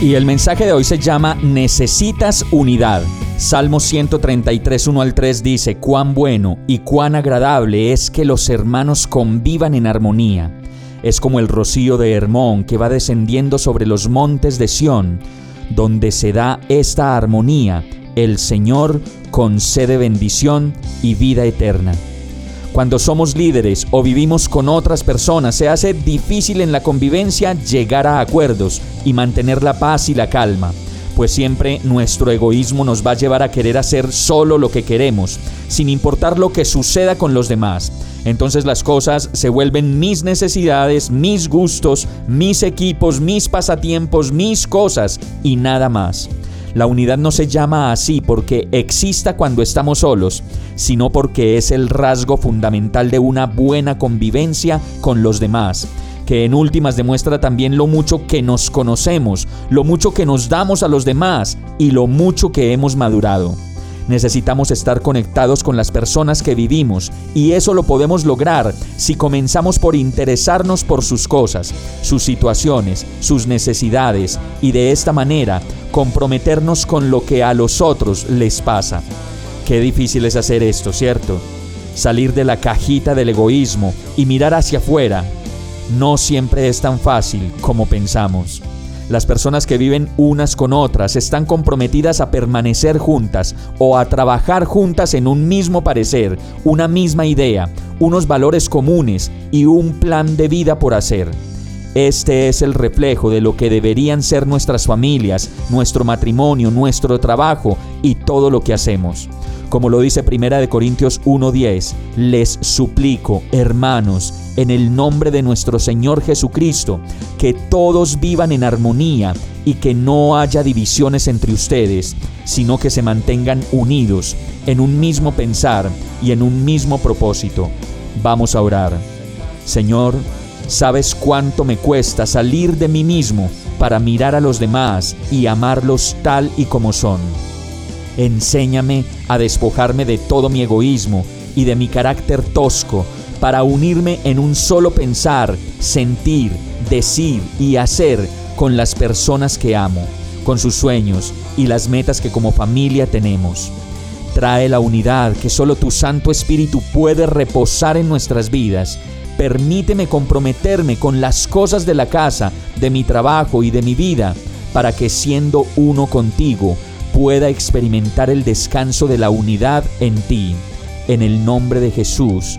Y el mensaje de hoy se llama Necesitas unidad. Salmo 133, 1 al 3 dice, cuán bueno y cuán agradable es que los hermanos convivan en armonía. Es como el rocío de Hermón que va descendiendo sobre los montes de Sión, donde se da esta armonía, el Señor concede bendición y vida eterna. Cuando somos líderes o vivimos con otras personas, se hace difícil en la convivencia llegar a acuerdos y mantener la paz y la calma pues siempre nuestro egoísmo nos va a llevar a querer hacer solo lo que queremos, sin importar lo que suceda con los demás. Entonces las cosas se vuelven mis necesidades, mis gustos, mis equipos, mis pasatiempos, mis cosas y nada más. La unidad no se llama así porque exista cuando estamos solos, sino porque es el rasgo fundamental de una buena convivencia con los demás que en últimas demuestra también lo mucho que nos conocemos, lo mucho que nos damos a los demás y lo mucho que hemos madurado. Necesitamos estar conectados con las personas que vivimos y eso lo podemos lograr si comenzamos por interesarnos por sus cosas, sus situaciones, sus necesidades y de esta manera comprometernos con lo que a los otros les pasa. Qué difícil es hacer esto, ¿cierto? Salir de la cajita del egoísmo y mirar hacia afuera no siempre es tan fácil como pensamos. Las personas que viven unas con otras están comprometidas a permanecer juntas o a trabajar juntas en un mismo parecer, una misma idea, unos valores comunes y un plan de vida por hacer. Este es el reflejo de lo que deberían ser nuestras familias, nuestro matrimonio, nuestro trabajo y todo lo que hacemos. Como lo dice Primera de Corintios 1:10, les suplico, hermanos, en el nombre de nuestro Señor Jesucristo, que todos vivan en armonía y que no haya divisiones entre ustedes, sino que se mantengan unidos en un mismo pensar y en un mismo propósito. Vamos a orar. Señor, sabes cuánto me cuesta salir de mí mismo para mirar a los demás y amarlos tal y como son. Enséñame a despojarme de todo mi egoísmo y de mi carácter tosco para unirme en un solo pensar, sentir, decir y hacer con las personas que amo, con sus sueños y las metas que como familia tenemos. Trae la unidad que solo tu Santo Espíritu puede reposar en nuestras vidas. Permíteme comprometerme con las cosas de la casa, de mi trabajo y de mi vida, para que siendo uno contigo pueda experimentar el descanso de la unidad en ti. En el nombre de Jesús